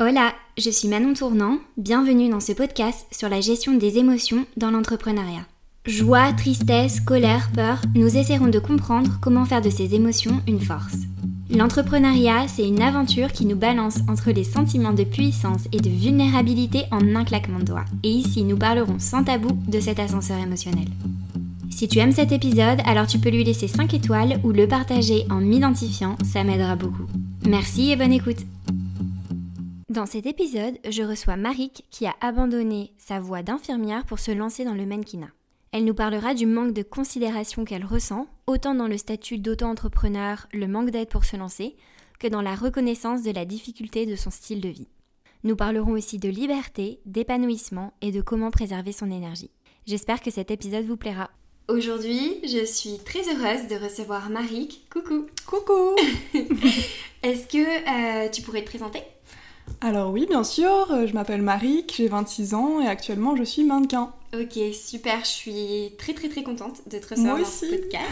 Hola, je suis Manon Tournant, bienvenue dans ce podcast sur la gestion des émotions dans l'entrepreneuriat. Joie, tristesse, colère, peur, nous essaierons de comprendre comment faire de ces émotions une force. L'entrepreneuriat, c'est une aventure qui nous balance entre les sentiments de puissance et de vulnérabilité en un claquement de doigts. Et ici, nous parlerons sans tabou de cet ascenseur émotionnel. Si tu aimes cet épisode, alors tu peux lui laisser 5 étoiles ou le partager en m'identifiant, ça m'aidera beaucoup. Merci et bonne écoute dans cet épisode, je reçois Marik qui a abandonné sa voie d'infirmière pour se lancer dans le mannequinat. Elle nous parlera du manque de considération qu'elle ressent, autant dans le statut d'auto-entrepreneur, le manque d'aide pour se lancer, que dans la reconnaissance de la difficulté de son style de vie. Nous parlerons aussi de liberté, d'épanouissement et de comment préserver son énergie. J'espère que cet épisode vous plaira. Aujourd'hui, je suis très heureuse de recevoir Marik. Coucou Coucou Est-ce que euh, tu pourrais te présenter? Alors oui, bien sûr, euh, je m'appelle Marie, j'ai 26 ans et actuellement je suis mannequin. Ok, super, je suis très très très contente de te recevoir dans ce podcast.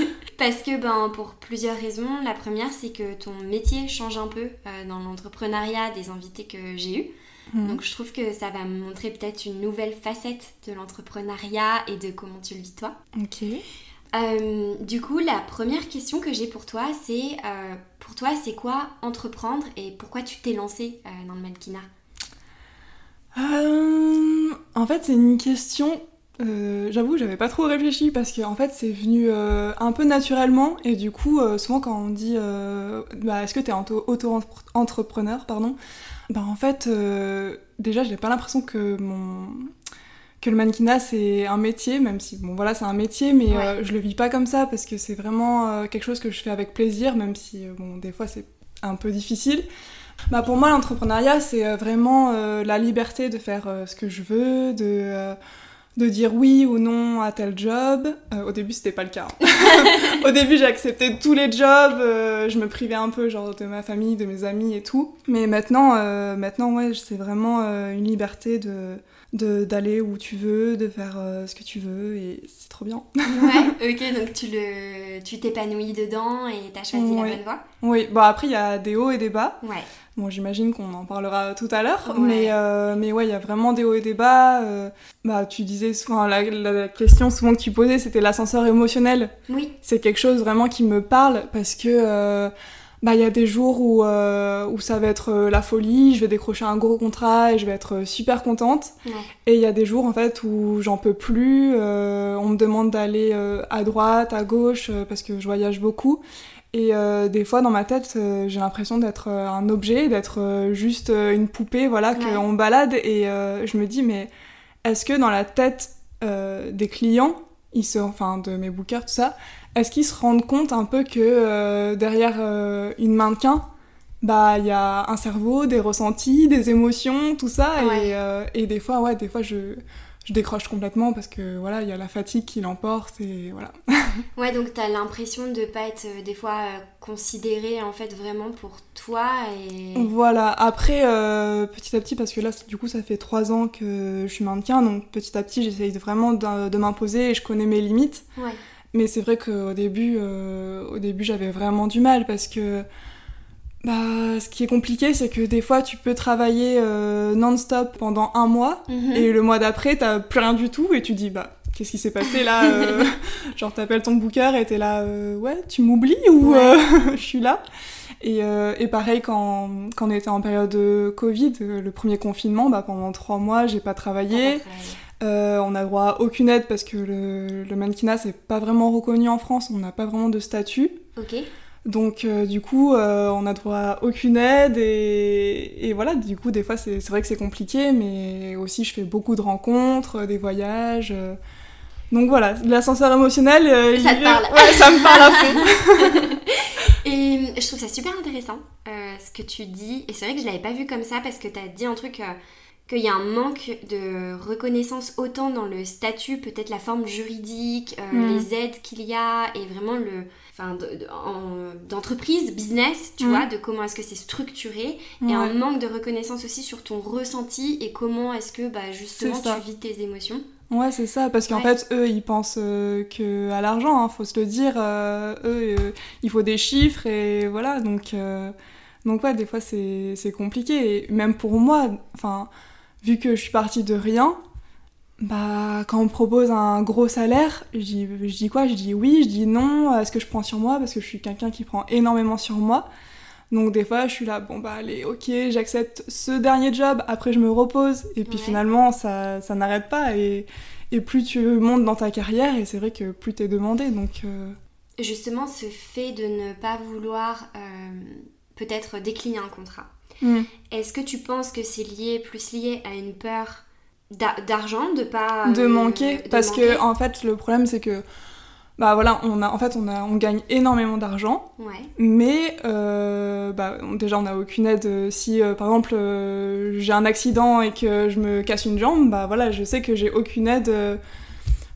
Parce que ben, pour plusieurs raisons. La première, c'est que ton métier change un peu euh, dans l'entrepreneuriat des invités que j'ai eus. Mhm. Donc je trouve que ça va me montrer peut-être une nouvelle facette de l'entrepreneuriat et de comment tu le vis toi. Ok. Euh, du coup, la première question que j'ai pour toi, c'est pour toi, c'est quoi entreprendre et pourquoi tu t'es lancé euh, dans le mannequinat? Euh, En fait, c'est une question. Euh, J'avoue, j'avais pas trop réfléchi parce que en fait, c'est venu euh, un peu naturellement et du coup, souvent quand on dit, bah, est-ce que t'es auto-entrepreneur, pardon, bah en fait, déjà, j'ai pas l'impression que mon que le mannequinat c'est un métier, même si bon voilà c'est un métier, mais euh, je le vis pas comme ça parce que c'est vraiment euh, quelque chose que je fais avec plaisir, même si euh, bon des fois c'est un peu difficile. Bah pour moi l'entrepreneuriat c'est vraiment la liberté de faire ce que je veux, de de dire oui ou non à tel job. au début, c'était pas le cas. Hein. au début, j'ai accepté tous les jobs. je me privais un peu, genre, de ma famille, de mes amis et tout. Mais maintenant, maintenant, ouais, c'est vraiment une liberté de, d'aller où tu veux, de faire euh, ce que tu veux et c'est trop bien. ouais, ok, donc tu le tu t'épanouis dedans et t'as choisi la bonne voie. Oui, bon après il y a des hauts et des bas. Ouais. Bon, j'imagine qu'on en parlera tout à l'heure, mais, euh, mais ouais, il y a vraiment des hauts et des bas. Euh, bah, tu disais, souvent, la, la, question souvent que tu posais, c'était l'ascenseur émotionnel. Oui. C'est quelque chose vraiment qui me parle parce que bah il y a des jours où, euh, où ça va être euh, la folie, je vais décrocher un gros contrat et je vais être euh, super contente. Et il y a des jours en fait où j'en peux plus, on me demande d'aller à droite, à gauche parce que je voyage beaucoup. Et des fois dans ma tête, j'ai l'impression d'être un objet, d'être juste une poupée, voilà, qu'on balade. Et je me dis mais est-ce que dans la tête des clients, ils se, enfin de mes bookers, tout ça, est-ce qu'ils se rendent compte un peu que euh, derrière euh, une mannequin, bah il y a un cerveau, des ressentis, des émotions, tout ça, et, euh, et, des fois, ouais, des fois je, je décroche complètement parce que voilà, il y a la fatigue qui l'emporte et voilà. ouais, donc tu as l'impression de pas être des fois considéré en fait vraiment pour toi et. Voilà, après petit à petit, parce que là du coup ça fait trois ans que je suis mannequin, donc petit à petit j'essaye vraiment de, de m'imposer et je connais mes limites. Ouais. Mais c'est vrai qu'au début, euh, au début j'avais vraiment du mal parce que bah, ce qui est compliqué, c'est que des fois, tu peux travailler euh, non-stop pendant un mois mhm. et le mois d'après, t'as plus rien du tout et tu dis, bah, qu'est-ce qui s'est passé là euh, Genre, t'appelles ton booker et t'es là, ouais, tu m'oublies ou je suis là et, et, pareil, quand, quand, on était en période de Covid, le premier confinement, bah, pendant trois mois, j'ai pas travaillé. Euh, on n'a droit à aucune aide parce que le, le mannequinat c'est pas vraiment reconnu en France, on n'a pas vraiment de statut. Ok. Donc euh, du coup, euh, on a droit à aucune aide et, voilà, du coup des fois c'est vrai que c'est compliqué, mais aussi je fais beaucoup de rencontres, des voyages. Donc voilà, l'ascenseur émotionnel, ça te parle. Ouais, ça me parle à fond. et je trouve ça super intéressant ce que tu dis, et c'est vrai que je l'avais pas vu comme ça parce que tu as dit un truc qu'il y a un manque de reconnaissance autant dans le statut, peut-être la forme juridique, euh, mm. les aides qu'il y a et vraiment le enfin d'entreprise, business, tu mm. vois, de comment est-ce que c'est structuré et un manque de reconnaissance aussi sur ton ressenti et comment est-ce que bah, justement tu vis tes émotions. Ouais, c'est ça, parce qu'en fait, eux, ils pensent euh, que à l'argent, hein, faut se le dire. Euh, eux, il faut des chiffres et voilà, donc Donc ouais, des fois c'est compliqué. Et même pour moi, enfin, vu que je suis partie de rien, bah quand on me propose un gros salaire, je dis, je dis quoi? Je dis oui, je dis non, est-ce que je prends sur moi? Parce que je suis quelqu'un qui prend énormément sur moi. Donc des fois, je suis là, bon bah allez, ok, j'accepte ce dernier job, après je me repose. Et puis finalement, ça, ça n'arrête pas. Et, et, plus tu montes dans ta carrière, et c'est vrai que plus t'es demandé. Donc... Euh, Justement, ce fait de ne pas vouloir euh, peut-être décliner un contrat, mm. est-ce que tu penses que c'est lié, plus lié à une peur d'argent, de pas... de manquer, euh, parce que en fait, le problème c'est que bah voilà, on a, en fait, on, a, on gagne énormément d'argent, mais euh, bah, déjà, on n'a aucune aide. Si, euh, par exemple, euh, j'ai un accident et que je me casse une jambe, bah voilà, je sais que j'ai aucune aide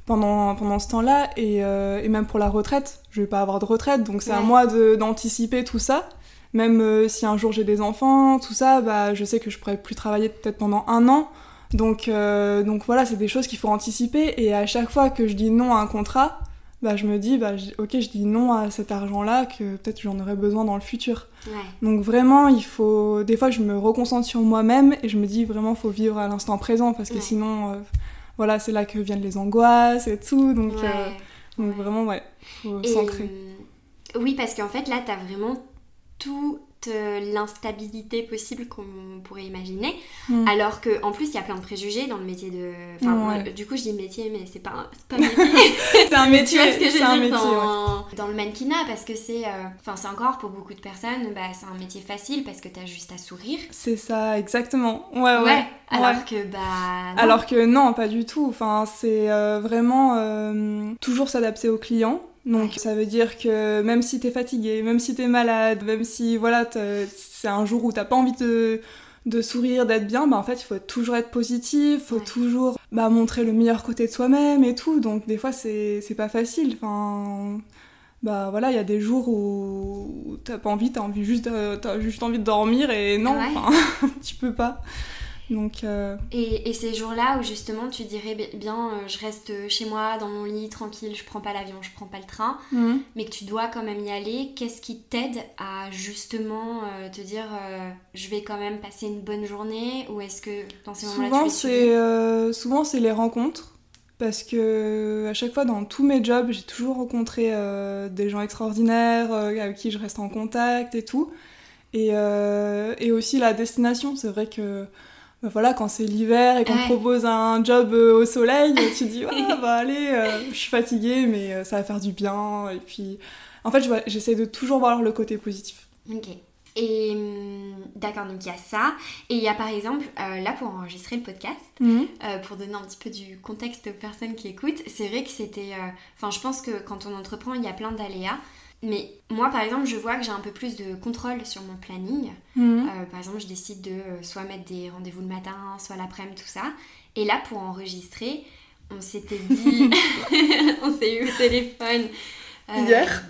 pendant, pendant ce temps-là, et, et, même pour la retraite, je vais pas avoir de retraite, donc c'est à moi d'anticiper tout ça. Même si un jour j'ai des enfants, tout ça, bah, je sais que je pourrais plus travailler peut-être pendant un an. Donc, donc voilà, c'est des choses qu'il faut anticiper, et à chaque fois que je dis non à un contrat, bah, je me dis, bah, ok, je dis non à cet argent-là, que peut-être j'en aurais besoin dans le futur. Donc vraiment, il faut... Des fois, je me reconcentre sur moi-même et je me dis vraiment, il faut vivre à l'instant présent, parce que sinon, euh, voilà, c'est là que viennent les angoisses et tout. Donc, euh, donc vraiment, ouais, faut s'ancrer. Euh, oui, parce qu'en fait, là, t'as vraiment tout l'instabilité possible qu'on pourrait imaginer. Hmm. Alors que en plus, il y a plein de préjugés dans le métier de. Enfin, du coup, je dis métier, mais c'est pas, pas un métier. c'est un métier. ce que je veux dans, dans, le mannequinat Parce que c'est. Euh, enfin, c'est encore pour beaucoup de personnes, bah, c'est un métier facile parce que t'as juste à sourire. C'est ça, exactement. Ouais, ouais. alors que, bah. Alors que non, pas du tout. Enfin, c'est euh, vraiment euh, toujours s'adapter aux clients. Donc ça veut dire que même si t'es fatigué, même si t'es malade, même si voilà c'est un jour où t'as pas envie de, de sourire, d'être bien, bah en fait il faut toujours être positif, faut toujours bah, montrer le meilleur côté de soi-même et tout. Donc des fois c'est pas facile. Enfin bah voilà, il y a des jours où t'as pas envie, t'as envie juste, as juste envie de dormir et non, tu peux pas. Donc, euh, et, et, ces jours-là où justement tu dirais bien euh, je reste chez moi dans mon lit tranquille, je prends pas l'avion, je prends pas le train, mhm. mais que tu dois quand même y aller, qu'est-ce qui t'aide à justement euh, te dire je vais quand même passer une bonne journée ou est-ce que dans ces moments-là tu c'est Souvent c'est les rencontres parce que à chaque fois dans tous mes jobs j'ai toujours rencontré des gens extraordinaires avec qui je reste en contact et tout. Et, et aussi la destination, c'est vrai que bah voilà, quand c'est l'hiver et qu'on te propose un job euh, au soleil, tu dis ah bah allez, euh, je suis fatiguée mais euh, ça va faire du bien et puis en fait j'essaie de toujours voir le côté positif. Ok. Et hum, d'accord, donc il y a ça. Et il y a par exemple, là pour enregistrer le podcast, mhm. pour donner un petit peu du contexte aux personnes qui écoutent, c'est vrai que c'était. Enfin, je pense que quand on entreprend, il y a plein d'aléas. Mais moi, par exemple, je vois que j'ai un peu plus de contrôle sur mon planning. Mhm. Euh, par exemple, je décide de euh, soit mettre des rendez-vous le matin, soit l'après-midi, tout ça. Et là, pour enregistrer, on s'était dit, on s'est eu au téléphone. Euh, Hier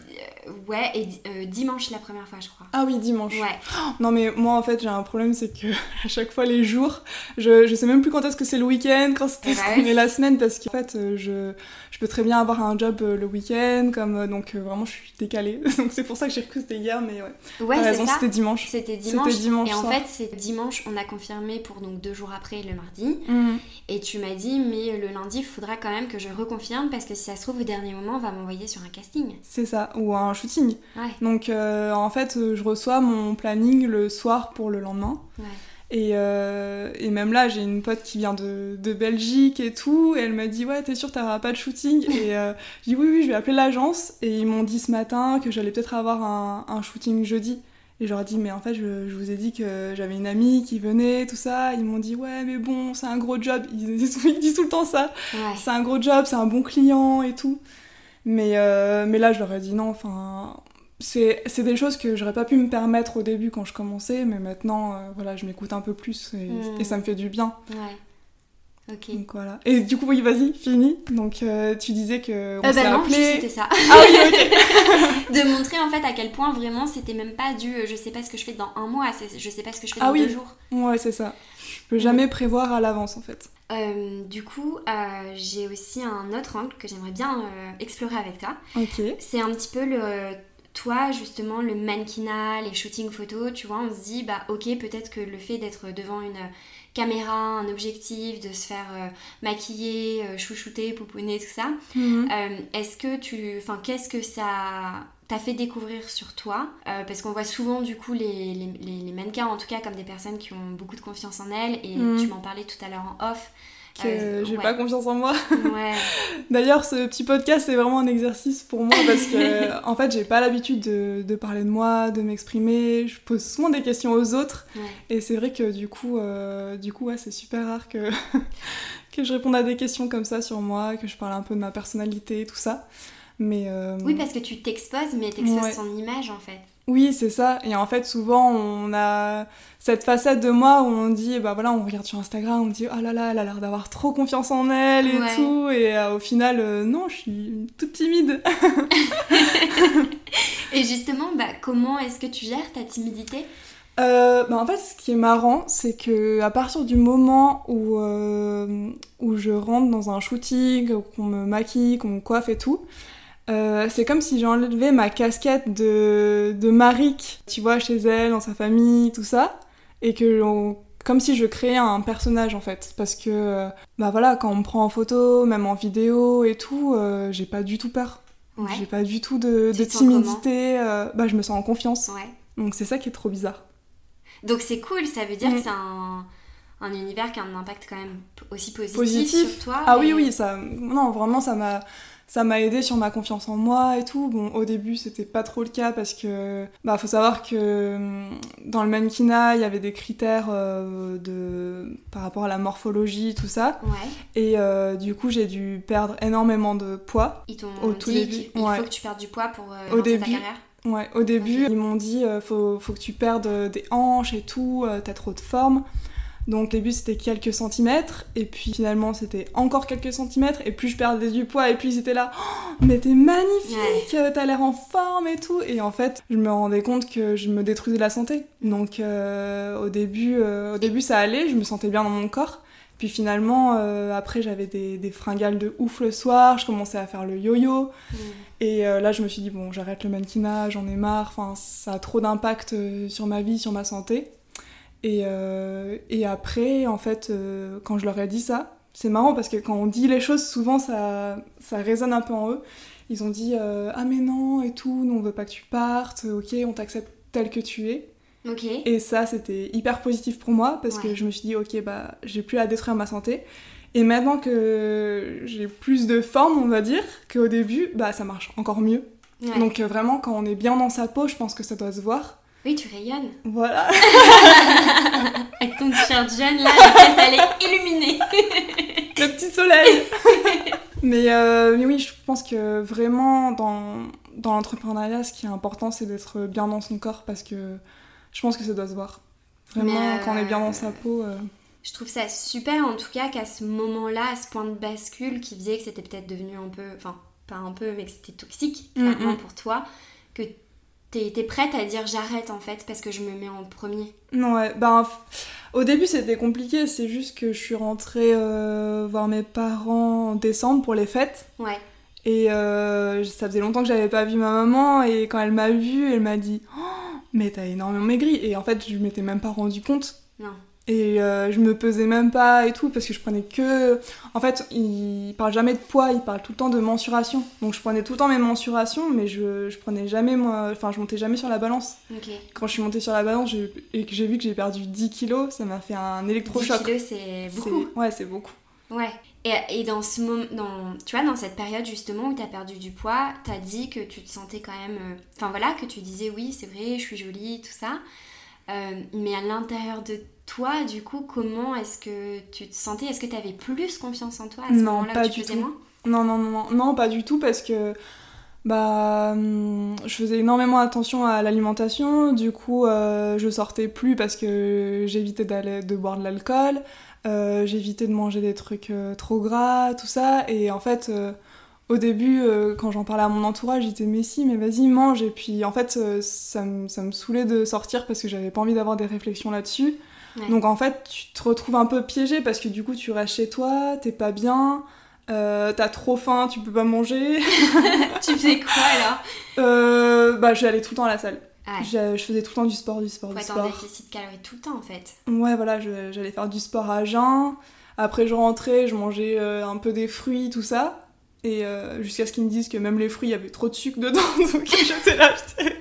Ouais, et euh, dimanche la première fois, je crois. Ah oui, dimanche. Ouais. non, mais moi, en fait, j'ai un problème, c'est que à chaque fois, les jours, je, je sais même plus quand est-ce que c'est le week-end, quand c'est eh la semaine, parce qu'en fait, euh, je, je peux très bien avoir un job euh, le week-end, comme donc vraiment, je suis décalée. donc c'est pour ça que j'ai cru que c'était hier, mais ouais. Ouais, raison, c'était dimanche. C'était dimanche. dimanche. Et en fait, c'est dimanche, on a confirmé pour donc deux jours après, le mardi. Mhm. Et tu m'as dit, mais le lundi, il faudra quand même que je reconfirme, parce que si ça se trouve, au dernier moment, on va m'envoyer sur un casting. C'est ça, ou un shooting. Ouais. Donc euh, en fait, euh, je reçois mon planning le soir pour le lendemain. Ouais. Et, euh, et, même là, j'ai une pote qui vient de, de, Belgique et tout, et elle m'a dit Ouais, t'es sûre, t'auras pas de shooting? Et euh, j'ai dit Oui, oui, je vais appeler l'agence. Et ils m'ont dit ce matin que j'allais peut-être avoir un, un, shooting jeudi. Et je leur ai dit Mais en fait, je, je vous ai dit que j'avais une amie qui venait, tout ça. Ils m'ont dit Ouais, mais bon, c'est un gros job. Ils, ils disent tout le temps ça. Ouais. C'est un gros job, c'est un bon client et tout. Mais, euh, mais là, je leur ai dit non, enfin, c'est des choses que j'aurais pas pu me permettre au début quand je commençais, mais maintenant, euh, voilà, je m'écoute un peu plus et, Hmm. et, ça me fait du bien. Ouais. Ok. Donc voilà. Et du coup, oui, vas-y, fini. Donc euh, tu disais que. On euh, bah non, c'était ça. Ah oui, ok. de montrer en fait à quel point vraiment c'était même pas du je sais pas ce que je fais dans un mois, je sais pas ce que je fais ah dans oui. deux jours. Ouais, c'est ça. Je peux jamais prévoir à l'avance en fait. Euh, du coup, euh, j'ai aussi un autre angle que j'aimerais bien euh, explorer avec toi. Ok. C'est un petit peu le toi, justement, le mannequinat, les shootings photos, tu vois, on se dit, bah ok, peut-être que le fait d'être devant une caméra, un objectif, de se faire euh, maquiller, euh, chouchouter, pouponner, tout ça, Mhm. euh, est-ce que tu... Enfin, qu'est-ce que ça t'a fait découvrir sur toi? Euh, Parce qu'on voit souvent, du coup, les, les, les- les mannequins, en tout cas, comme des personnes qui ont beaucoup de confiance en elles, et Mhm. tu m'en parlais tout à l'heure en off. Que Euh, j'ai ouais. pas confiance en moi. Ouais, D'ailleurs, ce petit podcast, c'est vraiment un exercice pour moi parce que, en fait, j'ai pas l'habitude de, de parler de moi, de m'exprimer. Je pose souvent des questions aux autres. ouais. Et c'est vrai que du coup, euh, du coup ouais, c'est super rare que, que je réponde à des questions comme ça sur moi, que je parle un peu de ma personnalité, tout ça. Mais euh, Oui, parce que tu t'exposes, mais t'exposes ton image, en fait. Oui, c'est ça. Et en fait, souvent, on a cette facette de moi où on dit, bah voilà, on regarde sur Instagram, on dit, oh là là, elle a l'air d'avoir trop confiance en elle et Ouais. tout. Et euh, au final, euh, non, je suis toute timide. Et justement, bah, comment est-ce que tu gères ta timidité? Euh, bah en fait, ce qui est marrant, c'est que à partir du moment où, euh, où je rentre dans un shooting, qu'on me maquille, qu'on me coiffe et tout, euh, c'est comme si j'enlevais ma casquette de, de Marik, tu vois, chez elle, dans sa famille, tout ça, et que on- comme si je créais un personnage en fait, parce que euh, bah voilà, quand on me prend en photo, même en vidéo et tout, euh, j'ai pas du tout peur. Ouais. J'ai pas du tout de, timidité, euh, bah je me sens en confiance. Ouais. Donc c'est ça qui est trop bizarre. Donc c'est cool, ça veut dire Mm. que c'est un, un univers qui a un impact quand même aussi positif, Positif. sur toi. Ah et- oui, oui, ça, non, vraiment, ça m'a, ça m'a aidé sur ma confiance en moi et tout. Bon, au début, c'était pas trop le cas parce que, bah, faut savoir que hum, dans le mannequinat, il y avait des critères euh, de, par rapport à la morphologie, tout ça. Ouais, Et euh, du coup, j'ai dû perdre énormément de poids. ils t'ont Au tout dit début, qu'il ouais. faut que tu perdes du poids pour euh, Au lancer ta début. carrière. Ouais, au début, ils m'ont dit euh, faut, faut que tu perdes des hanches et tout, t'as trop de forme. Donc au début c'était quelques centimètres, et puis finalement c'était encore quelques centimètres, et plus je perdais du poids, et puis c'était là, Oh, mais t'es magnifique, t'as l'air en forme et tout. Et en fait, je me rendais compte que je me détruisais la santé. Donc euh, au, début, euh, au début ça allait, je me sentais bien dans mon corps. Puis finalement, euh, après j'avais des, des fringales de ouf le soir, je commençais à faire le yo-yo. Mm. Et euh, là, je me suis dit, bon, j'arrête le mannequinat, j'en ai marre, enfin, ça a trop d'impact euh, sur ma vie, sur ma santé. Et, euh, et après, en fait, euh, quand je leur ai dit ça, c'est marrant parce que quand on dit les choses, souvent ça, ça résonne un peu en eux. Ils ont dit, euh, ah mais non, et tout, nous on veut pas que tu partes, ok, on t'accepte tel que tu es. Ok. Et ça, c'était hyper positif pour moi parce Ouais. que je me suis dit, ok, bah, j'ai plus à détruire ma santé. Et maintenant que j'ai plus de forme, on va dire, qu'au début, bah, ça marche encore mieux. Ouais. Donc, vraiment, quand on est bien dans sa peau, je pense que ça doit se voir. Oui, tu rayonnes. Voilà. Avec ton t-shirt jaune, là, elle est illuminée. Le petit soleil. mais, euh, mais oui, je pense que vraiment, dans, dans l'entrepreneuriat, ce qui est important, c'est d'être bien dans son corps parce que je pense que ça doit se voir. Vraiment, euh, quand on est bien dans sa peau. euh, Je trouve ça super, en tout cas, qu'à ce moment-là, à ce point de bascule qui faisait que c'était peut-être devenu un peu... Enfin, pas un peu, mais que c'était toxique, Mm, clairement, mm. pour toi, que t'es prête à dire j'arrête, en fait, parce que je me mets en premier? Non, ouais, ben, f- au début c'était compliqué, c'est juste que je suis rentrée euh, voir mes parents en décembre pour les fêtes. Ouais. Et euh, ça faisait longtemps que j'avais pas vu ma maman, et quand elle m'a vue, elle m'a dit Oh, Mais t'as énormément maigri. Et en fait, je m'étais même pas rendu compte. Non. Et euh, je me pesais même pas et tout, parce que je prenais que. En fait, il parle jamais de poids, il parle tout le temps de mensuration. Donc je prenais tout le temps mes mensurations, mais je, je prenais jamais, moi. Enfin, je montais jamais sur la balance. Quand je suis montée sur la balance et que j'ai vu que j'ai perdu 10 kilos, ça m'a fait un 10 électrochoc. kilos, c'est beaucoup. Ouais, c'est beaucoup. Ouais. Et, et dans ce moment, dans, tu vois, dans cette période justement où tu as perdu du poids, tu as dit que tu te sentais quand même. euh, Enfin voilà, que tu disais oui, c'est vrai, je suis jolie, tout ça. Euh, mais à l'intérieur de toi, du coup, comment est-ce que tu te sentais? Est-ce que tu avais plus confiance en toi à ce Non, moment-là pas tu du faisais tout. moins? Non, non, non, non, non, pas du tout parce que bah, hum, je faisais énormément attention à l'alimentation. Du coup, euh, je sortais plus parce que j'évitais d'aller de boire de l'alcool. euh, j'évitais de manger des trucs trop gras, tout ça. Et en fait, au début, euh, quand j'en parlais à mon entourage, je disais mais si, mais vas-y, mange. Et puis en fait, euh, ça, me- ça me saoulait de sortir parce que j'avais pas envie d'avoir des réflexions là-dessus. Ouais. Donc en fait, tu te retrouves un peu piégé parce que du coup, tu restes chez toi, t'es pas bien. Euh, T'as trop faim, tu peux pas manger. tu faisais quoi alors? Bah, j'allais tout le temps à la salle. Ah, Je, je faisais tout le temps du sport, du sport, faut du être en sport. déficit calorique tout le temps en fait. Ouais, voilà, j'allais faire du sport à jeun. Après, je rentrais, je mangeais un peu des fruits, tout ça. Et euh, jusqu'à ce qu'ils me disent que même les fruits, il y avait trop de sucre dedans. Donc j'étais là, j'étais-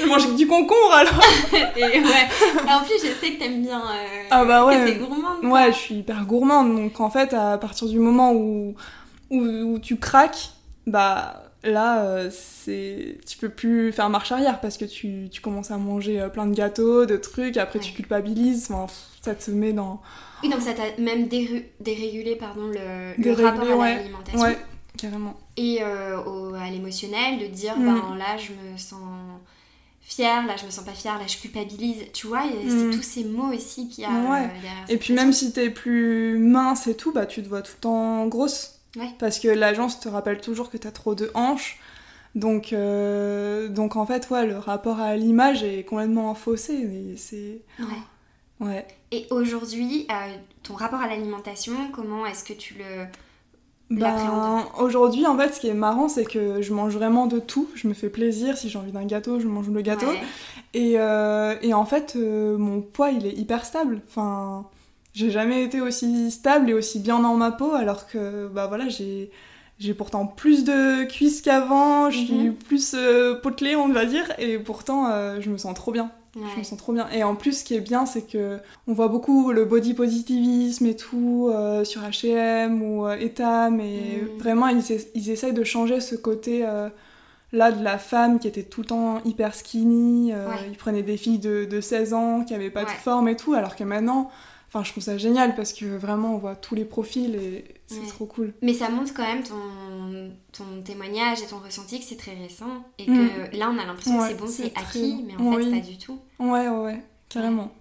je mangeais que du concombre alors. Et ouais. Et en plus, je sais que t'aimes bien. euh, Ah bah ouais. Que t'es gourmande. quoi. Ouais, je suis hyper gourmande. Donc en fait, à partir du moment où, où, où tu craques, bah là, euh, c'est tu peux plus faire marche arrière parce que tu, tu commences à manger euh, plein de gâteaux, de trucs. Après, tu culpabilises. Enfin, ça te met dans. Oui, donc ça t'a même dérégulé pardon, le, rapport à ouais. l'alimentation. Ouais, carrément. Et euh, au- à l'émotionnel, de dire, Mm. ben là, je me sens fière, là, je me sens pas fière, là, je culpabilise. Tu vois, c'est Mm. tous ces mots aussi qu'il y a Ouais. euh, derrière Et puis même si t'es plus mince et tout, bah tu te vois tout le temps grosse. Ouais. Parce que l'agence te rappelle toujours que t'as trop de hanches. Donc, euh, donc en fait, ouais, le rapport à l'image est complètement faussé. C'est... Ouais. Ouais. Et aujourd'hui, euh, ton rapport à l'alimentation, comment est-ce que tu le... Ben, aujourd'hui, en fait, ce qui est marrant, c'est que je mange vraiment de tout. Je me fais plaisir. Si j'ai envie d'un gâteau, je mange le gâteau. Ouais. Et, euh, et en fait, euh, mon poids, il est hyper stable. Enfin, j'ai jamais été aussi stable et aussi bien dans ma peau, alors que, bah voilà, j'ai, j'ai pourtant plus de cuisses qu'avant, je suis Mhm. plus euh, potelée, on va dire, et pourtant, euh, je me sens trop bien. Je me sens trop bien. Et en plus, ce qui est bien, c'est que on voit beaucoup le body positivisme et tout euh, sur H&M ou euh, Etam, et Mhm. vraiment, ils, ils essayent de changer ce côté euh, là de la femme qui était tout le temps hyper skinny. euh, Ouais. Ils prenaient des filles de, de 16 ans qui avaient pas de forme et tout, alors que maintenant, enfin, je trouve ça génial parce que vraiment, on voit tous les profils et c'est Ouais. trop cool. Mais ça montre quand même ton, ton témoignage et ton ressenti que c'est très récent et que Mm. là on a l'impression que c'est bon, c'est très acquis, mais en fait pas du tout. Ouais, ouais, carrément.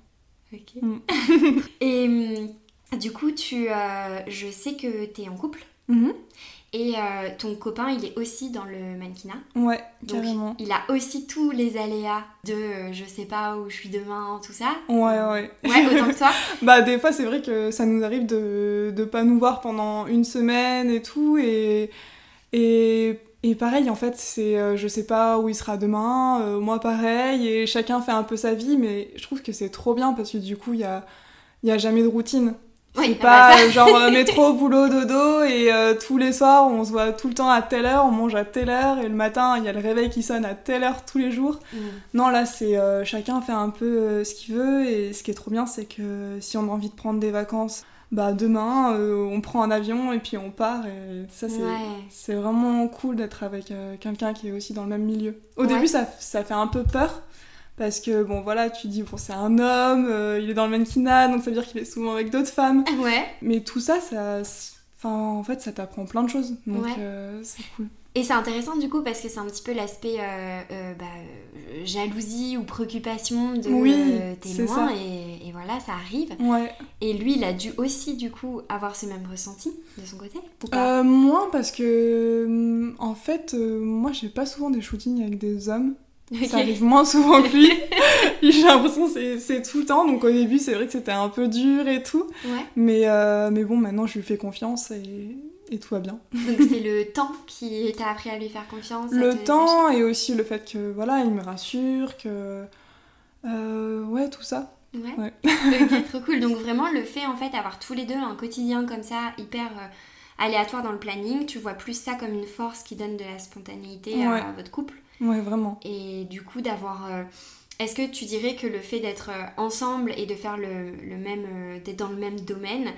Ok. Mm. et hum, du coup, tu, euh, je sais que tu es en couple Mhm. Et euh, ton copain il est aussi dans le mannequinat. Ouais, Donc carrément. il a aussi tous les aléas de euh, je sais pas où je suis demain, tout ça. Ouais, ouais. Ouais, autant que toi. Bah des fois c'est vrai que ça nous arrive de, de pas nous voir pendant une semaine et tout et et, et pareil en fait c'est euh, je sais pas où il sera demain moi pareil et chacun fait un peu sa vie mais je trouve que c'est trop bien parce que du coup il y a il y a jamais de routine c'est pas bah genre euh, métro boulot dodo et euh, tous les soirs on se voit tout le temps à telle heure on mange à telle heure et le matin il y a le réveil qui sonne à telle heure tous les jours Mm. non, là, c'est euh, chacun fait un peu euh, ce qu'il veut. Et ce qui est trop bien, c'est que si on a envie de prendre des vacances, bah demain, on prend un avion et puis on part. Et ça, c'est Ouais. vraiment cool d'être avec quelqu'un qui est aussi dans le même milieu. Au Ouais. début, ça, ça fait un peu peur. Parce que, bon, voilà, tu dis, bon, c'est un homme, euh, il est dans le mannequinat, donc ça veut dire qu'il est souvent avec d'autres femmes. Ouais. Mais tout ça, ça. Enfin, en fait, ça t'apprend plein de choses. Donc, Ouais. euh, c'est cool. Et c'est intéressant du coup parce que c'est un petit peu l'aspect euh, bah, jalousie ou préoccupation de Oui, t'es loin et, et voilà, ça arrive. Ouais. Et lui, il a dû aussi du coup avoir ce même ressenti de son côté ou pas? Moins parce que hum, en fait moi j'ai pas souvent des shootings avec des hommes Ok. ça arrive moins souvent que lui j'ai l'impression que c'est- tout le temps donc au début c'est vrai que c'était un peu dur et tout Ouais. mais, euh, mais bon maintenant je lui fais confiance et, et tout va bien Donc c'est le temps qui t'a appris à lui faire confiance. le te temps et aussi le fait que voilà il me rassure que euh, ouais tout ça Ouais. Ouais. ok, trop cool. Donc vraiment le fait en fait d'avoir tous les deux un quotidien comme ça hyper euh, aléatoire dans le planning, tu vois plus ça comme une force qui donne de la spontanéité Ouais. à votre couple? Ouais vraiment. Et du coup d'avoir... euh, Est-ce que tu dirais que le fait d'être euh, ensemble et de faire le, le même... euh, d'être dans le même domaine,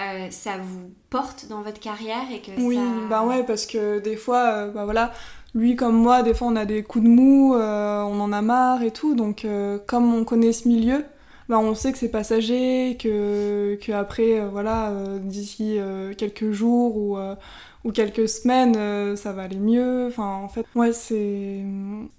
euh, ça vous porte dans votre carrière et que Oui, ça... bah ouais, parce que des fois, euh, bah voilà, lui comme moi, des fois on a des coups de mou, euh, on en a marre et tout, donc comme on connaît ce milieu, bah on sait que c'est passager, que, que après, voilà, d'ici quelques jours ou, ou quelques semaines, euh, ça va aller mieux. Enfin, en fait, ouais, c'est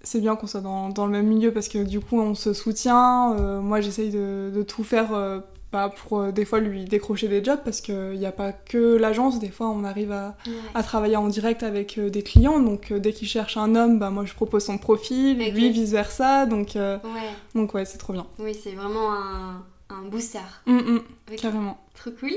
c'est bien qu'on soit dans, dans le même milieu parce que du coup, on se soutient. Euh, moi, j'essaye de, de tout faire. euh, bah, pour des fois lui décrocher des jobs parce qu'il n'y a pas que l'agence, des fois on arrive à, Ouais. à travailler en direct avec des clients. Donc dès qu'il cherche un homme, bah, moi je propose son profil, Ok. lui vice versa. Donc, Ouais. donc ouais, c'est trop bien. Oui, c'est vraiment un, un booster. Mm, mm. Carrément. Trop cool.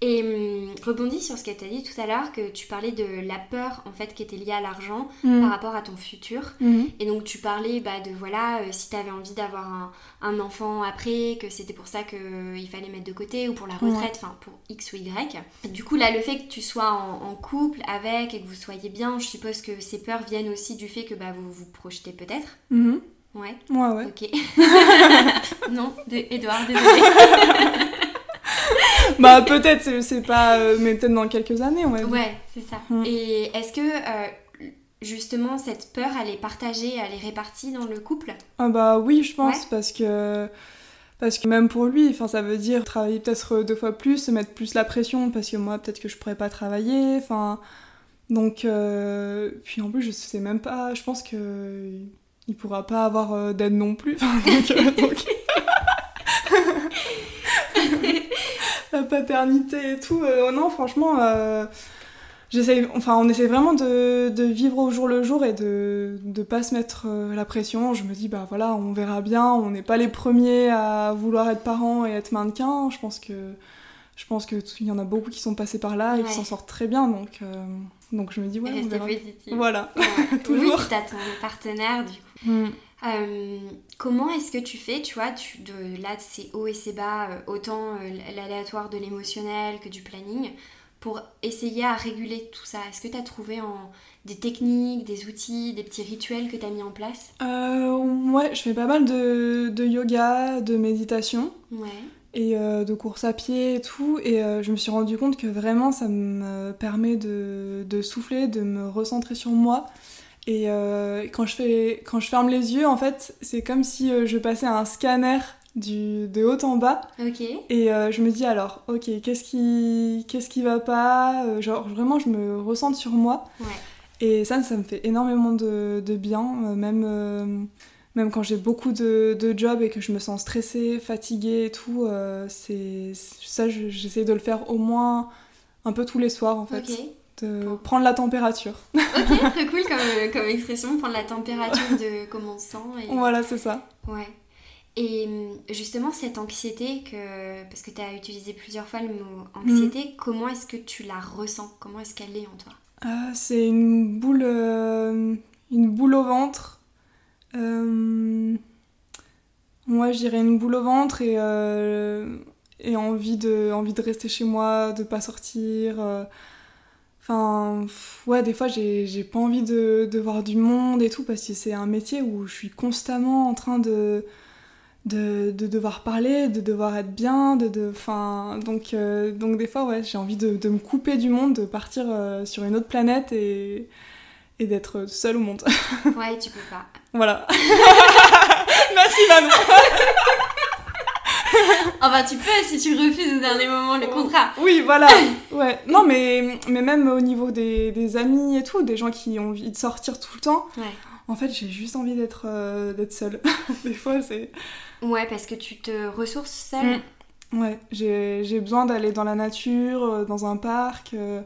Et hum, rebondis sur ce que tu as dit tout à l'heure, que tu parlais de la peur en fait qui était liée à l'argent Mm. par rapport à ton futur. Mhm. Et donc tu parlais bah, de voilà, euh, si tu avais envie d'avoir un, un enfant après, que c'était pour ça qu'il fallait mettre de côté ou pour la retraite, enfin pour X ou Y. Du coup là, le fait que tu sois en, en couple avec et que vous soyez bien, je suppose que ces peurs viennent aussi du fait que bah, vous vous projetez peut-être. Mhm. Ouais, Ouais, ouais. ok. non, de- Edouard, désolé. bah peut-être, c'est- pas... euh, mais peut-être dans quelques années, dire. Ouais, c'est ça. Mm. Et est-ce que euh, justement cette peur, elle est partagée, elle est répartie dans le couple? Ah bah oui, je pense, Ouais. parce que... Parce que même pour lui, enfin, ça veut dire travailler peut-être deux fois plus, se mettre plus la pression, parce que moi, peut-être que je pourrais pas travailler, enfin... Donc, euh, puis en plus, je sais même pas, je pense que il pourra pas avoir euh, d'aide non plus. Enfin, donc, euh, donc- la paternité et tout, euh, non, franchement, euh, j'essaye, enfin, on essaie vraiment de, de vivre au jour le jour et de ne pas se mettre euh, la pression. Je me dis, bah voilà, on verra bien, on n'est pas les premiers à vouloir être parents et être mannequins. Je pense que. Je pense que tout- il y en a beaucoup qui sont passés par là et Ouais. qui s'en sortent très bien, donc, euh, donc je me dis, ouais, on Rester verra. positive. Voilà. Ouais. oui, Toujours. puis t'as ton partenaire du coup. Mm. Euh, comment est-ce que tu fais, tu vois, tu, de, là c'est haut et c'est bas, euh, autant euh, l'aléatoire de l'émotionnel que du planning, pour essayer à réguler tout ça? Est-ce que tu as trouvé en, des techniques, des outils, des petits rituels que tu as mis en place? Ouais, je fais pas mal de, de yoga, de méditation. Ouais. et de course à pied et tout. Et je me suis rendu compte que vraiment ça me permet de, de souffler, de me recentrer sur moi. Et euh, quand, je fais, quand je ferme les yeux, en fait, c'est comme si euh, je passais un scanner du, de haut en bas. Et euh, je me dis alors, ok, qu'est-ce qui, qu'est-ce qui va pas Genre vraiment, je me ressente sur moi. Ouais. Et ça, ça me fait énormément de, de bien, même, euh, même quand j'ai beaucoup de, de jobs et que je me sens stressée, fatiguée et tout. euh, c'est ça, je- j'essaie de le faire au moins un peu tous les soirs en fait, Ok. De prendre la température. Ok, très cool comme, comme expression, prendre la température de comment on se sent. Et... voilà, c'est ça. Ouais. Et hum, justement, cette anxiété, que, parce que tu as utilisé plusieurs fois le mot anxiété, comment est-ce que tu la ressens? Comment est-ce qu'elle est en toi? Euh, c'est une boule, euh, une boule au ventre. Euh, moi, je dirais une boule au ventre et, euh, et envie, de, envie de rester chez moi, de pas sortir. Enfin, ouais, des fois, j'ai j'ai pas envie de, de voir du monde et tout parce que c'est un métier où je suis constamment en train de. De, de devoir parler, de devoir être bien, de, de, enfin, donc, euh, donc des fois ouais, j'ai envie de, de me couper du monde, de partir euh, sur une autre planète et, et d'être seule au monde. Ouais, tu peux pas. voilà. Merci Manon. Enfin, tu peux si tu refuses au dernier moment le contrat. Oui, voilà. Ouais. Non, mais, mais même au niveau des, des amis et tout, des gens qui ont envie de sortir tout le temps, Ouais. en fait, j'ai juste envie d'être euh, d'être seule. des fois, c'est... Ouais, parce que tu te ressources seule. Mm. Ouais, j'ai besoin d'aller dans la nature, euh, dans un parc, euh,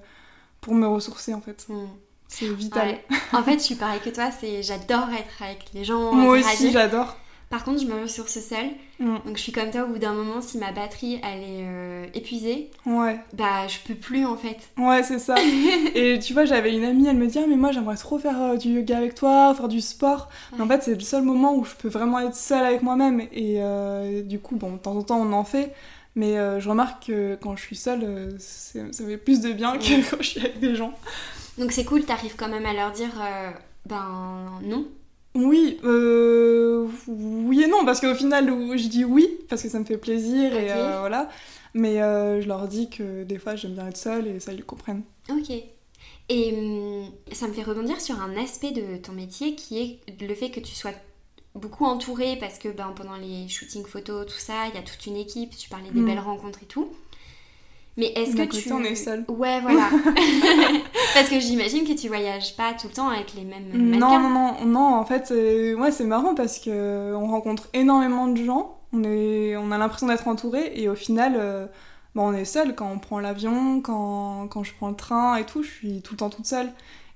pour me ressourcer, en fait. Mm. C'est vital. Ouais. En fait, je suis pareil que toi, c'est j'adore être avec les gens. Moi aussi, j'adore. Par contre, je me ressource seule. Mm. Donc, je suis comme toi, au bout d'un moment, si ma batterie elle est euh, épuisée, Ouais. bah je peux plus en fait. Ouais, c'est ça. et tu vois, j'avais une amie, elle me dit Ah, mais moi j'aimerais trop faire euh, du yoga avec toi, faire du sport. Mais en fait, c'est le seul moment où je peux vraiment être seule avec moi-même. Et euh, du coup, bon, de temps en temps, on en fait. Mais je remarque que quand je suis seule, ça fait plus de bien que Ouais. quand je suis avec des gens. Donc, c'est cool, t'arrives quand même à leur dire ben non. Oui, euh, oui et non, parce qu'au final, je dis oui, parce que ça me fait plaisir et euh, voilà. Mais euh, je leur dis que des fois, j'aime bien être seule et ça, ils le comprennent. Ok. Et hum, ça me fait rebondir sur un aspect de ton métier qui est le fait que tu sois beaucoup entourée parce que ben, pendant les shootings photos, tout ça, il y a toute une équipe, tu parlais des Mm. belles rencontres et tout. Mais est-ce que côté, tu... on est seul. Ouais, voilà. parce que j'imagine que tu voyages pas tout le temps avec les mêmes Non, mannequins. non, non, non, en fait, c'est ouais, c'est marrant parce que on rencontre énormément de gens, on, est, on a l'impression d'être entouré et au final, euh, bah, on est seul quand on prend l'avion, quand, quand je prends le train et tout, je suis tout le temps toute seule.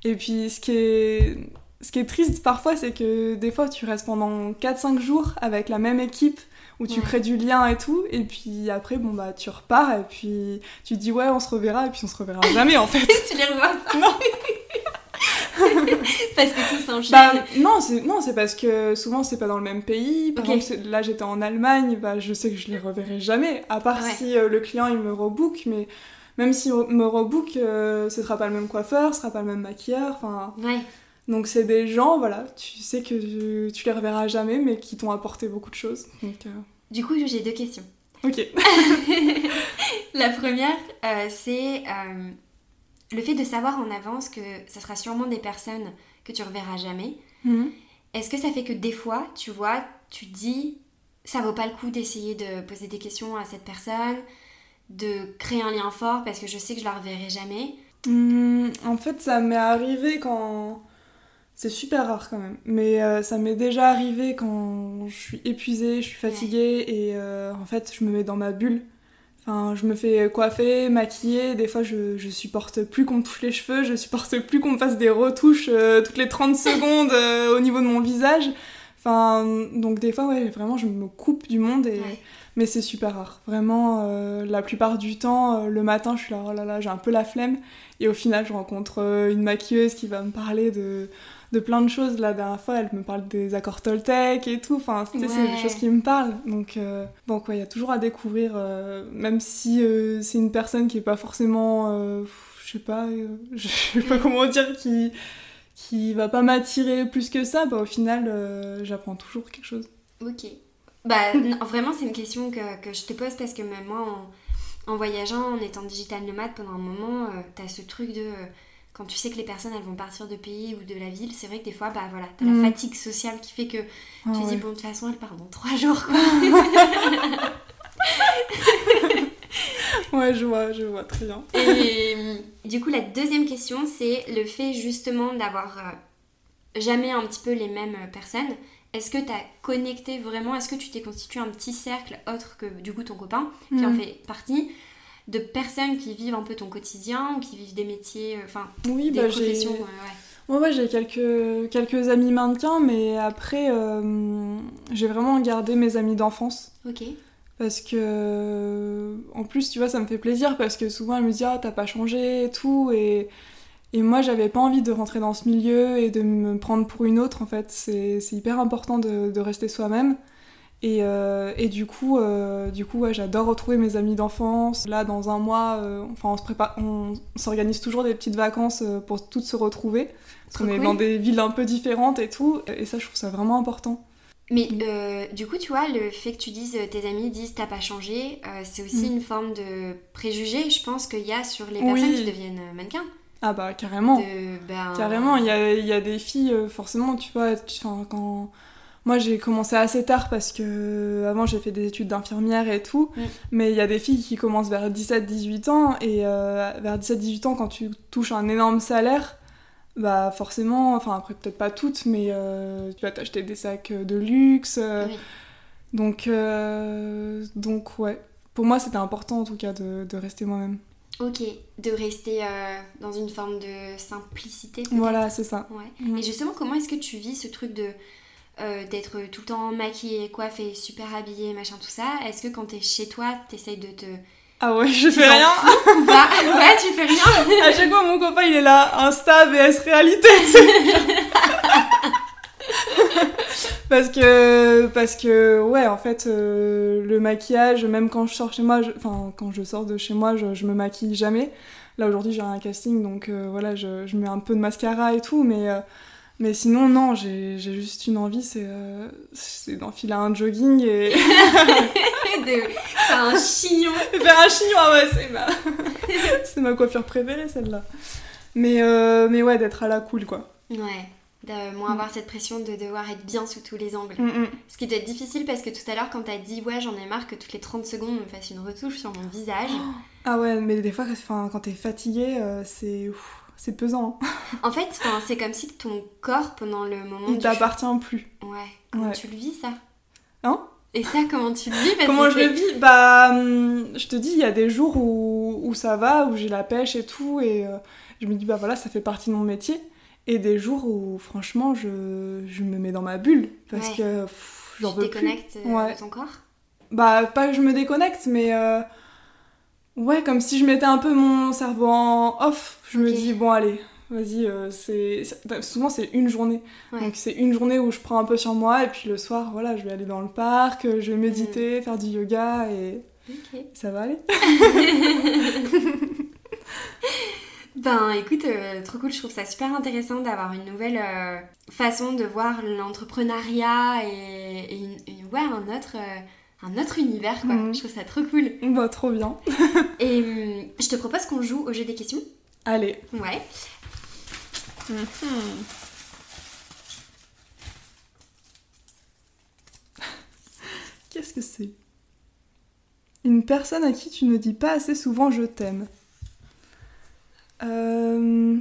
Et puis ce qui est, ce qui est triste parfois, c'est que des fois tu restes pendant 4-5 jours avec la même équipe où tu Ouais. crées du lien et tout, et puis après, bon bah tu repars, et puis tu te dis ouais, on se reverra, et puis on se reverra jamais en fait. tu les revois pas Non. Parce que tout s'enchaîne. Bah, non, c'est non, c'est parce que souvent c'est pas dans le même pays. Par exemple, là j'étais en Allemagne, bah, je sais que je les reverrai jamais, à part Ouais. si euh, le client il me rebook, mais même s'il re- me rebook, euh, ce sera pas le même coiffeur, ce sera pas le même maquilleur, enfin. Ouais. Donc c'est des gens, voilà, tu sais que tu, tu les reverras jamais, mais qui t'ont apporté beaucoup de choses. Donc, euh, Du coup, j'ai deux questions. ok. La première, euh, c'est euh, le fait de savoir en avance que ça sera sûrement des personnes que tu reverras jamais. Mhm. Est-ce que ça fait que des fois, tu vois, tu dis, ça vaut pas le coup d'essayer de poser des questions à cette personne, de créer un lien fort parce que je sais que je la reverrai jamais? Hum, en fait, ça m'est arrivé quand. C'est super rare quand même, mais euh, ça m'est déjà arrivé quand je suis épuisée, je suis fatiguée et euh, en fait je me mets dans ma bulle. Enfin, je me fais coiffer, maquiller, des fois je, je supporte plus qu'on me touche les cheveux, je supporte plus qu'on me fasse des retouches euh, toutes les 30 secondes au niveau de mon visage. Enfin, donc des fois, ouais, vraiment je me coupe du monde et. Ouais. Mais c'est super rare. Vraiment, euh, la plupart du temps, euh, le matin, je suis là, oh là là, j'ai un peu la flemme. Et au final, je rencontre euh, une maquilleuse qui va me parler de, de plein de choses. La dernière fois, elle me parle des accords Toltec et tout. Enfin, c'est des choses qui me parlent. Donc, euh, donc ouais, il y a toujours à découvrir. euh, même si euh, c'est une personne qui est pas forcément, euh, je sais pas, je sais pas comment dire, qui qui va pas m'attirer plus que ça, bah au final, j'apprends toujours quelque chose. Ok. Bah, non, vraiment, c'est une question que, que je te pose parce que même moi, en, en voyageant, en étant digital nomade pendant un moment, t'as ce truc de. Quand tu sais que les personnes elles vont partir de pays ou de la ville, c'est vrai que des fois, bah voilà, t'as Mm. la fatigue sociale qui fait que tu ouais. dis, bon, de toute façon, elle part dans trois jours, quoi. Ouais, je vois, je vois très bien. Et du coup, la deuxième question, c'est le fait justement d'avoir euh, jamais un petit peu les mêmes personnes. Est-ce que tu as connecté vraiment? Est-ce que tu t'es constitué un petit cercle autre que du coup ton copain qui en Mm. fait partie? De personnes qui vivent un peu ton quotidien ou qui vivent des métiers, euh, enfin Oui, des bah j'ai. professions euh, ouais. Ouais, j'ai quelques, quelques amis mannequins, mais après, euh, j'ai vraiment gardé mes amis d'enfance. Ok. Parce que, en plus, tu vois, ça me fait plaisir parce que souvent elle me dit Ah, t'as pas changé et tout. Et, et moi, j'avais pas envie de rentrer dans ce milieu et de me prendre pour une autre, en fait. C'est c'est hyper important de, de rester soi-même. Et, euh, et du coup, euh, du coup ouais, j'adore retrouver mes amis d'enfance. Là, dans un mois, euh, enfin, on se prépare, on s'organise toujours des petites vacances pour toutes se retrouver. Parce qu'on est cool. dans des villes un peu différentes et tout. Et ça, je trouve ça vraiment important. Mais du coup, tu vois, le fait que tu dises, tes amis disent t'as pas changé, c'est aussi Mm. une forme de préjugé, je pense, qu'il y a sur les Oui. personnes qui deviennent mannequins. Ah bah, carrément. De, ben, Carrément, il y a, il y a des filles, forcément, tu vois, tu- quand... Moi, j'ai commencé assez tard parce que avant j'ai fait des études d'infirmière et tout, Mm. mais il y a des filles qui commencent vers 17-18 ans et euh, vers 17-18 ans, quand tu touches un énorme salaire, bah forcément, enfin après peut-être pas toutes, mais euh, tu vas t'acheter des sacs de luxe, euh, Oui. donc, euh, donc ouais. Pour moi, c'était important en tout cas de, de rester moi-même. Ok, de rester euh, dans une forme de simplicité. Voilà, c'est ça. Ouais. Mm. Et justement, comment est-ce que tu vis ce truc de euh, d'être tout le temps maquillée, coiffée, super habillée, machin, tout ça Est-ce que quand t'es chez toi, t'essayes de te. Ah ouais, je fais rien. fous Bah, ouais, tu fais rien À chaque fois, mon copain, il est là, Insta, VS réalité. parce que, parce que, ouais, en fait, euh, le maquillage, même quand je sors chez moi, enfin, quand je sors de chez moi, je, je me maquille jamais. Là, aujourd'hui, j'ai un casting, donc euh, voilà, je, je mets un peu de mascara et tout, mais, euh, mais sinon, non, j'ai juste une envie, c'est euh, c'est d'enfiler un jogging et de faire un chignon faire un chignon, ah ouais, c'est ma... c'est ma coiffure préférée, celle-là. Mais, euh, mais ouais, d'être à la cool, quoi. Ouais, de moins avoir cette pression de devoir être bien sous tous les angles. Mm, mm. Ce qui doit être difficile parce que tout à l'heure, quand t'as dit ouais, j'en ai marre que toutes les 30 secondes on me fasse une retouche sur mon visage. Ah ouais, mais des fois, quand t'es fatigué, euh, c'est c'est pesant. hein. En fait, c'est comme si ton corps, pendant le moment Il du- t'appartient plus. Ouais, comment Ouais. tu le vis ça? Hein? Et ça, comment tu le vis? Parce Comment je le vis? Bah, hum, je te dis, il y a des jours où, où ça va, où j'ai la pêche et tout, et euh, je me dis, bah voilà, ça fait partie de mon métier. Et des jours où, franchement, je, je me mets dans ma bulle, parce Ouais. que pff, Tu te peux plus. déconnectes euh, Ouais. ton corps? Bah, pas que je me déconnecte, mais. euh, Ouais, comme si je mettais un peu mon cerveau en off. Je me dis, bon, allez, vas-y, euh, c'est. c'est- Souvent, c'est une journée. Ouais. Donc, c'est une journée où je prends un peu sur moi, et puis le soir, voilà, je vais aller dans le parc, euh, je vais méditer, Mm. faire du yoga, et ça va aller. Ben écoute, euh, trop cool, je trouve ça super intéressant d'avoir une nouvelle euh, façon de voir l'entrepreneuriat et, et une- une- ouais, un autre, un autre univers quoi. Mhm. Je trouve ça trop cool. Bah, trop bien. Et hum, je te propose qu'on joue au jeu des questions. Allez. Ouais. Qu'est-ce que c'est? Une personne à qui tu ne dis pas assez souvent je t'aime. Euh...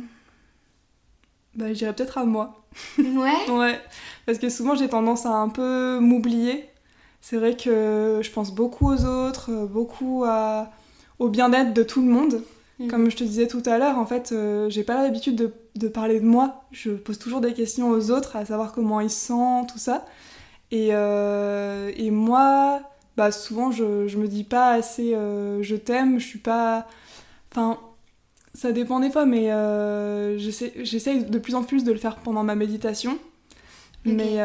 Bah, je dirais peut-être à moi. Ouais. Ouais, parce que souvent j'ai tendance à un peu m'oublier. C'est vrai que je pense beaucoup aux autres, beaucoup à... au bien-être de tout le monde. Mhm. Comme je te disais tout à l'heure, en fait, euh, j'ai pas l'habitude de, de parler de moi. Je pose toujours des questions aux autres, à savoir comment ils se sentent, tout ça. Et, euh, et moi, bah, souvent, je, je me dis pas assez euh, je t'aime, je suis pas. Enfin, ça dépend des fois, mais euh, j'essaie j'essaye de plus en plus de le faire pendant ma méditation. Mais,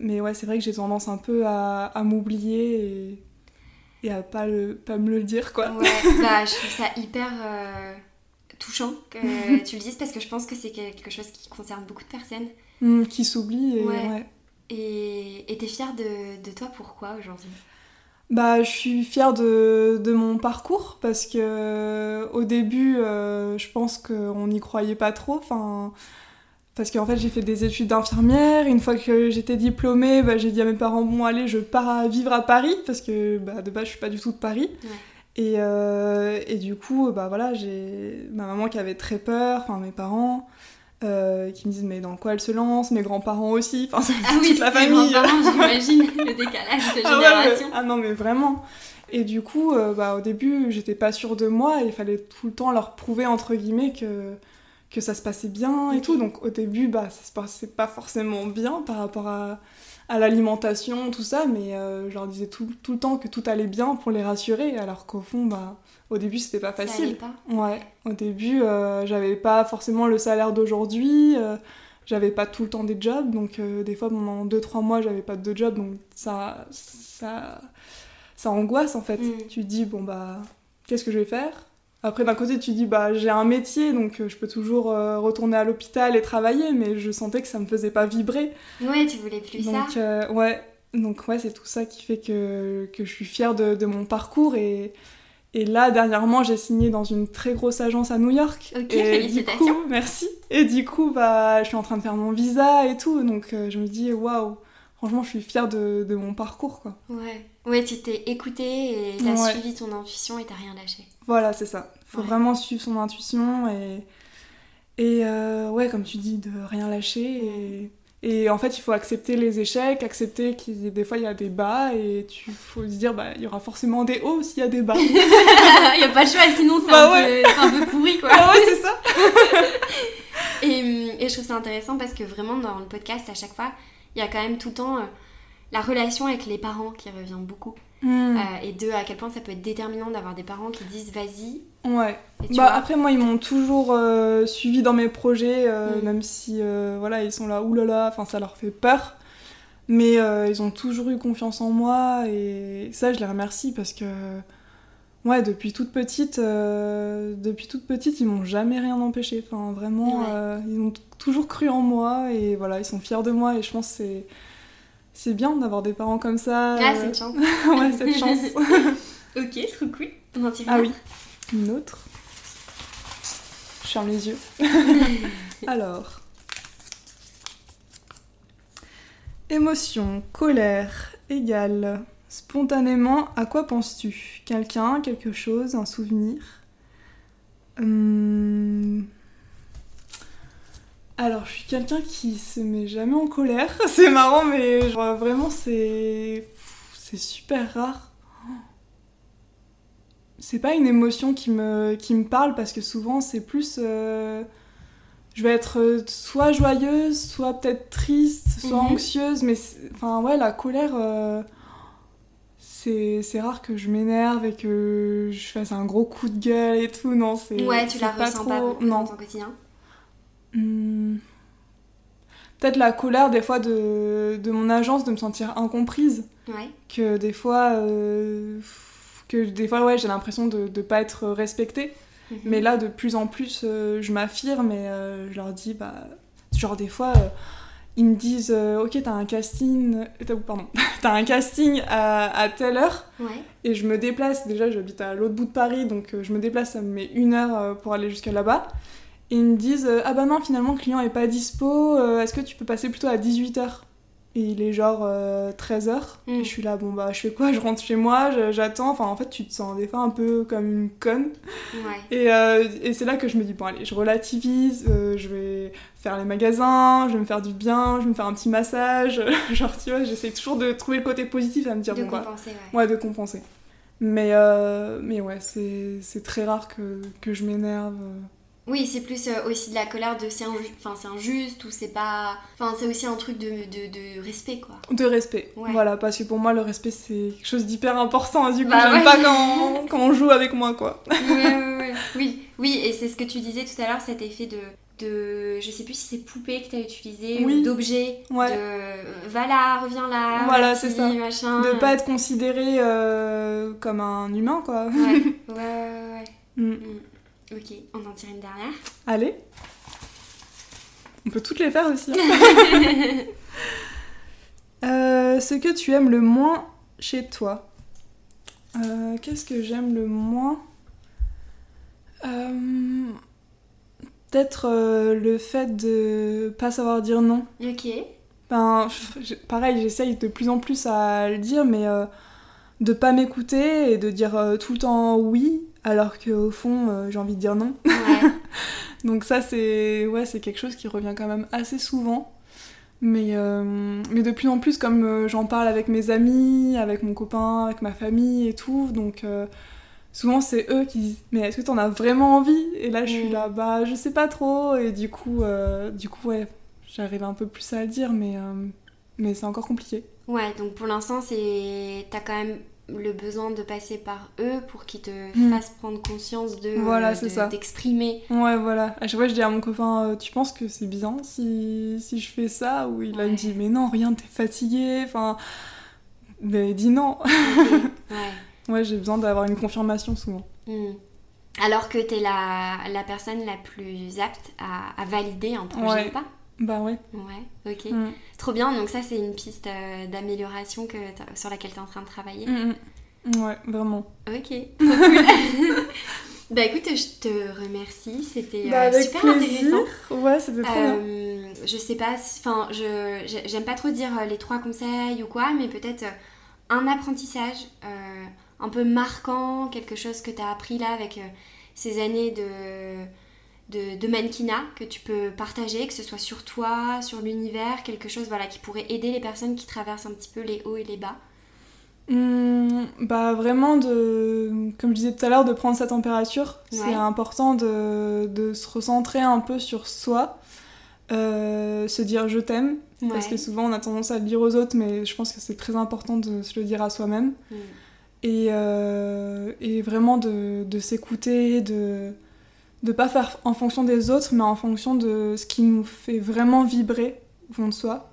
mais ouais, c'est vrai que j'ai tendance un peu à, à m'oublier et, et à pas, le, pas me le dire, quoi. Ouais, bah je trouve ça hyper euh, touchant que tu le dises parce que je pense que c'est quelque chose qui concerne beaucoup de personnes. Hmm, qui s'oublie et Ouais. ouais. Et t'es fière de, de toi pourquoi aujourd'hui? Bah, je suis fière de, de mon parcours parce que au début, euh, je pense qu'on n'y croyait pas trop. Enfin, parce qu'en fait, j'ai fait des études d'infirmière. Une fois que j'étais diplômée, bah, j'ai dit à mes parents bon, allez, je pars à vivre à Paris parce que bah, de base, je suis pas du tout de Paris. Ouais. Et, euh, et du coup, bah voilà, j'ai ma maman qui avait très peur, enfin mes parents. euh, qui me disent mais dans quoi elle se lance, mes grands-parents aussi, enfin Ah oui, toute la famille. j'imagine, le décalage de Ah ouais, génération. mais- ah non, mais vraiment. Et du coup, euh, bah, au début, j'étais pas sûre de moi et il fallait tout le temps leur prouver, entre guillemets, que, que ça se passait bien et Ok. tout. Donc au début, bah, ça se passait pas forcément bien par rapport à, à l'alimentation, tout ça, mais euh, je leur disais tout, tout le temps que tout allait bien pour les rassurer, alors qu'au fond, bah, au début, c'était pas Ça facile. pas Ouais, au début, euh, j'avais pas forcément le salaire d'aujourd'hui, euh, j'avais pas tout le temps des jobs, donc euh, des fois pendant 2-3 mois, j'avais pas de job, donc ça, ça, ça angoisse en fait. Mm. Tu te dis, bon bah, qu'est-ce que je vais faire? Après, d'un côté, tu dis, bah, j'ai un métier, donc euh, je peux toujours euh, retourner à l'hôpital et travailler, mais je sentais que ça me faisait pas vibrer. Ouais, tu voulais plus ça. Donc, euh, ouais, donc ouais, c'est tout ça qui fait que, que je suis fière de, de mon parcours et, et là, dernièrement, j'ai signé dans une très grosse agence à New York. Ok, et félicitations. Du coup, merci. Et du coup, bah, je suis en train de faire mon visa et tout, donc je me dis, waouh, franchement, je suis fière de, de mon parcours, quoi. Ouais. Ouais, tu t'es écouté et t'as Ouais. suivi ton intuition et t'as rien lâché. Voilà, c'est ça. Faut Ouais. vraiment suivre son intuition et, et euh, ouais, comme tu dis, de rien lâcher. Et, et en fait, il faut accepter les échecs, accepter qu'il des fois il y a des bas et tu faut se dire, bah, il y aura forcément des hauts s'il y a des bas. y a pas de choix, sinon c'est Bah un, peu- c'est un peu pourri quoi. ah ouais, c'est ça. Et, hum, et je trouve ça intéressant parce que vraiment dans le podcast, à chaque fois, il y a quand même tout le temps euh, la relation avec les parents qui revient beaucoup. Hmm. Euh, et de à quel point ça peut être déterminant d'avoir des parents qui disent vas-y. Ouais. Bah après moi ils m'ont toujours euh, suivi dans mes projets, euh, Mm. même si euh, voilà ils sont là oulala, enfin ça leur fait peur, mais ils ont toujours eu confiance en moi et ça je les remercie parce que ouais depuis toute petite, depuis toute petite ils m'ont jamais rien empêché, enfin vraiment Ouais. ils ont toujours cru en moi et voilà ils sont fiers de moi et je pense que c'est c'est bien d'avoir des parents comme ça. ah, euh, c'est une chance. ouais cette chance. ok, trop cool. On en tire Ah oui, une autre. Je ferme les yeux. Alors. Émotion, colère, égale. Spontanément, à quoi penses-tu? Quelqu'un, quelque chose, un souvenir? Hum, Alors, je suis quelqu'un qui se met jamais en colère. C'est marrant, mais genre, vraiment, c'est. C'est super rare c'est pas une émotion qui me, qui me parle parce que souvent c'est plus. euh, je vais être euh, soit joyeuse, soit peut-être triste, soit Mhm. anxieuse, mais enfin ouais, la colère. euh, c'est rare que je m'énerve et que je fasse un gros coup de gueule et tout. Non, c'est. Ouais, tu la pas ressens trop... pas beaucoup Non. dans ton quotidien Hmm. Peut-être la colère des fois de, de mon agence de me sentir incomprise. Ouais. Que des fois. euh, que des fois, ouais, j'ai l'impression de ne pas être respectée. Mhm. Mais là, de plus en plus, euh, je m'affirme et euh, je leur dis, bah, genre des fois, ils me disent, ok, t'as un casting, pardon, t'as un casting à, à telle heure Ouais. et je me déplace. Déjà, j'habite à l'autre bout de Paris, donc je me déplace, ça me met une heure pour aller jusqu'à là-bas. Et ils me disent, euh, ah bah non, finalement, le client est pas dispo, euh, est-ce que tu peux passer plutôt à 18h Et il est genre 13h. Mm. Et je suis là, bon bah, je fais quoi? Je rentre chez moi, j'attends. Enfin, en fait, tu te sens des fois un peu comme une conne. Ouais. Et, euh, et c'est là que je me dis, bon allez, je relativise, euh, je vais faire les magasins, je vais me faire du bien, je vais me faire un petit massage. Genre, tu vois, j'essaie toujours de trouver le côté positif à me dire, De bon compenser, ouais. ouais, de compenser. Mais, euh, mais ouais, c'est c'est très rare que, que je m'énerve. Oui, c'est plus euh, aussi de la colère de c'est inju- enfin, c'est injuste ou c'est pas. Enfin, c'est aussi un truc de, de, de respect, quoi. De respect. Ouais. Voilà, parce que pour moi, le respect, c'est quelque chose d'hyper important. Du coup, Bah j'aime ouais. pas quand, quand on joue avec moi, quoi. Ouais. Oui, oui, et c'est ce que tu disais tout à l'heure, cet effet de. De, je sais plus si c'est poupée que tu as utilisé Oui. ou d'objet Ouais. de va là reviens là Voilà, c'est ça. machin De pas être considéré euh, comme un humain, quoi. ouais ouais ouais, ouais. Mm. Mm. Ok on en tire une dernière Allez. On peut toutes les faire aussi. hein. Euh, ce que tu aimes le moins chez toi. Euh, Qu'est-ce que j'aime le moins? Euh, Peut-être le fait de pas savoir dire non. ok Ben, pareil, j'essaye de plus en plus à le dire, mais de pas m'écouter et de dire tout le temps oui, alors qu'au fond, euh, j'ai envie de dire non. ouais Donc ça, c'est ouais, c'est quelque chose qui revient quand même assez souvent. Mais, euh, mais de plus en plus, comme euh, j'en parle avec mes amis, avec mon copain, avec ma famille et tout, donc euh, souvent c'est eux qui disent « Mais est-ce que t'en as vraiment envie ?» Et là, je suis Mm. là « Bah, je sais pas trop. » Et du coup, du coup ouais, j'arrive un peu plus à le dire, mais, mais c'est encore compliqué. ouais donc pour l'instant c'est t'as quand même le besoin de passer par eux pour qu'ils te Mm. fassent prendre conscience de Voilà, de- c'est ça. d'exprimer Ouais, voilà. À chaque fois, je dis à mon copain, euh, tu penses que c'est bien si, si je fais ça? Ou il, me Ouais. dit, mais non, rien, t'es fatigué. Enfin, mais dis non. Ouais Ouais, j'ai besoin d'avoir une confirmation souvent. Hmm. Alors que t'es la, la personne la plus apte à, à valider un projet Ouais. ou pas? Bah ouais. Ouais, ok. Mm. Trop bien, donc ça c'est une piste euh, d'amélioration que sur laquelle tu es en train de travailler. Mm, mm. Ouais, vraiment. Ok, bah écoute, je te remercie, c'était euh, Bah, avec super plaisir. intéressant. Ouais, c'était trop bien. Euh, je sais pas, enfin, je j'aime pas trop dire euh, les trois conseils ou quoi, mais peut-être euh, un apprentissage euh, un peu marquant, quelque chose que tu as appris là avec euh, ces années de, de, de mannequinat que tu peux partager, que ce soit sur toi, sur l'univers, quelque chose voilà, qui pourrait aider les personnes qui traversent un petit peu les hauts et les bas. Hum, bah vraiment de comme je disais tout à l'heure de prendre sa température Ouais. c'est important de, de se recentrer un peu sur soi euh, se dire je t'aime parce que souvent on a tendance à le dire aux autres mais je pense que c'est très important de se le dire à soi-même Mm. et, euh, et vraiment de, de s'écouter de de pas faire en fonction des autres mais en fonction de ce qui nous fait vraiment vibrer au fond de soi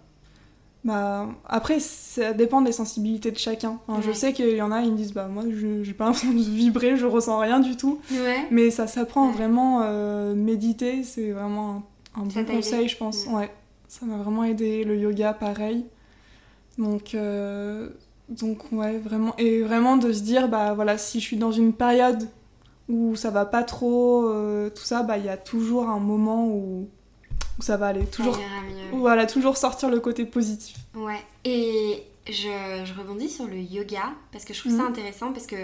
bah, après, ça dépend des sensibilités de chacun. Je sais qu'il y en a, ils me disent, bah moi, je j'ai pas l'impression de vibrer, je ressens rien du tout. Ouais. Mais ça s'apprend Ouais. vraiment. euh, méditer, c'est vraiment un, bon conseil, je pense. Ouais, ça m'a vraiment aidé. Le yoga, pareil. Donc, euh, donc ouais, vraiment. Et vraiment de se dire, bah voilà, si je suis dans une période où ça va pas trop, euh, tout ça, bah il y a toujours un moment où, où ça va aller. Toujours, mieux. voilà, toujours sortir le côté positif. Ouais, et je, je rebondis sur le yoga parce que je trouve ça Mhm. intéressant parce que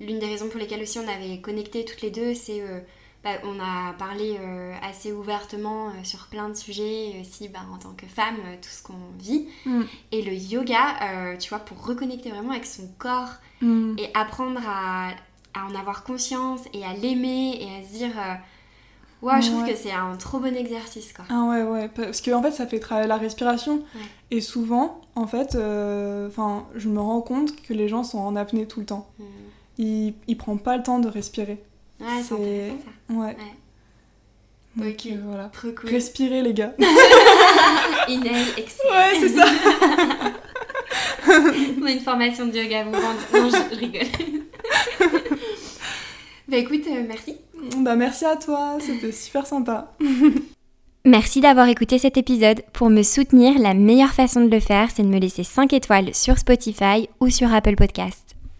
l'une des raisons pour lesquelles aussi on avait connecté toutes les deux, c'est euh, bah, on a parlé euh, assez ouvertement euh, sur plein de sujets, et aussi bah, en tant que femme, tout ce qu'on vit. Mm. Et le yoga, tu vois, pour reconnecter vraiment avec son corps Mm. et apprendre à, à en avoir conscience et à l'aimer et à se dire euh, Ouais, je trouve que c'est un trop bon exercice, quoi. Ah ouais, ouais, parce que en fait, ça fait travailler la respiration. Et souvent, en fait, euh, enfin, je me rends compte que les gens sont en apnée tout le temps. Mm. Ils, ils prennent pas le temps de respirer. Ouais, c'est intéressant ça. Ouais. Donc, ok, euh, voilà. Trop cool. Respirez, les gars. Inhale, exhale. Ouais, c'est ça. On a une formation de yoga, vous vendre. Non, je rigole. bah écoute, euh, merci. Bah merci à toi, c'était super sympa. Merci d'avoir écouté cet épisode. Pour me soutenir, la meilleure façon de le faire, c'est de me laisser 5 étoiles sur Spotify ou sur Apple Podcasts.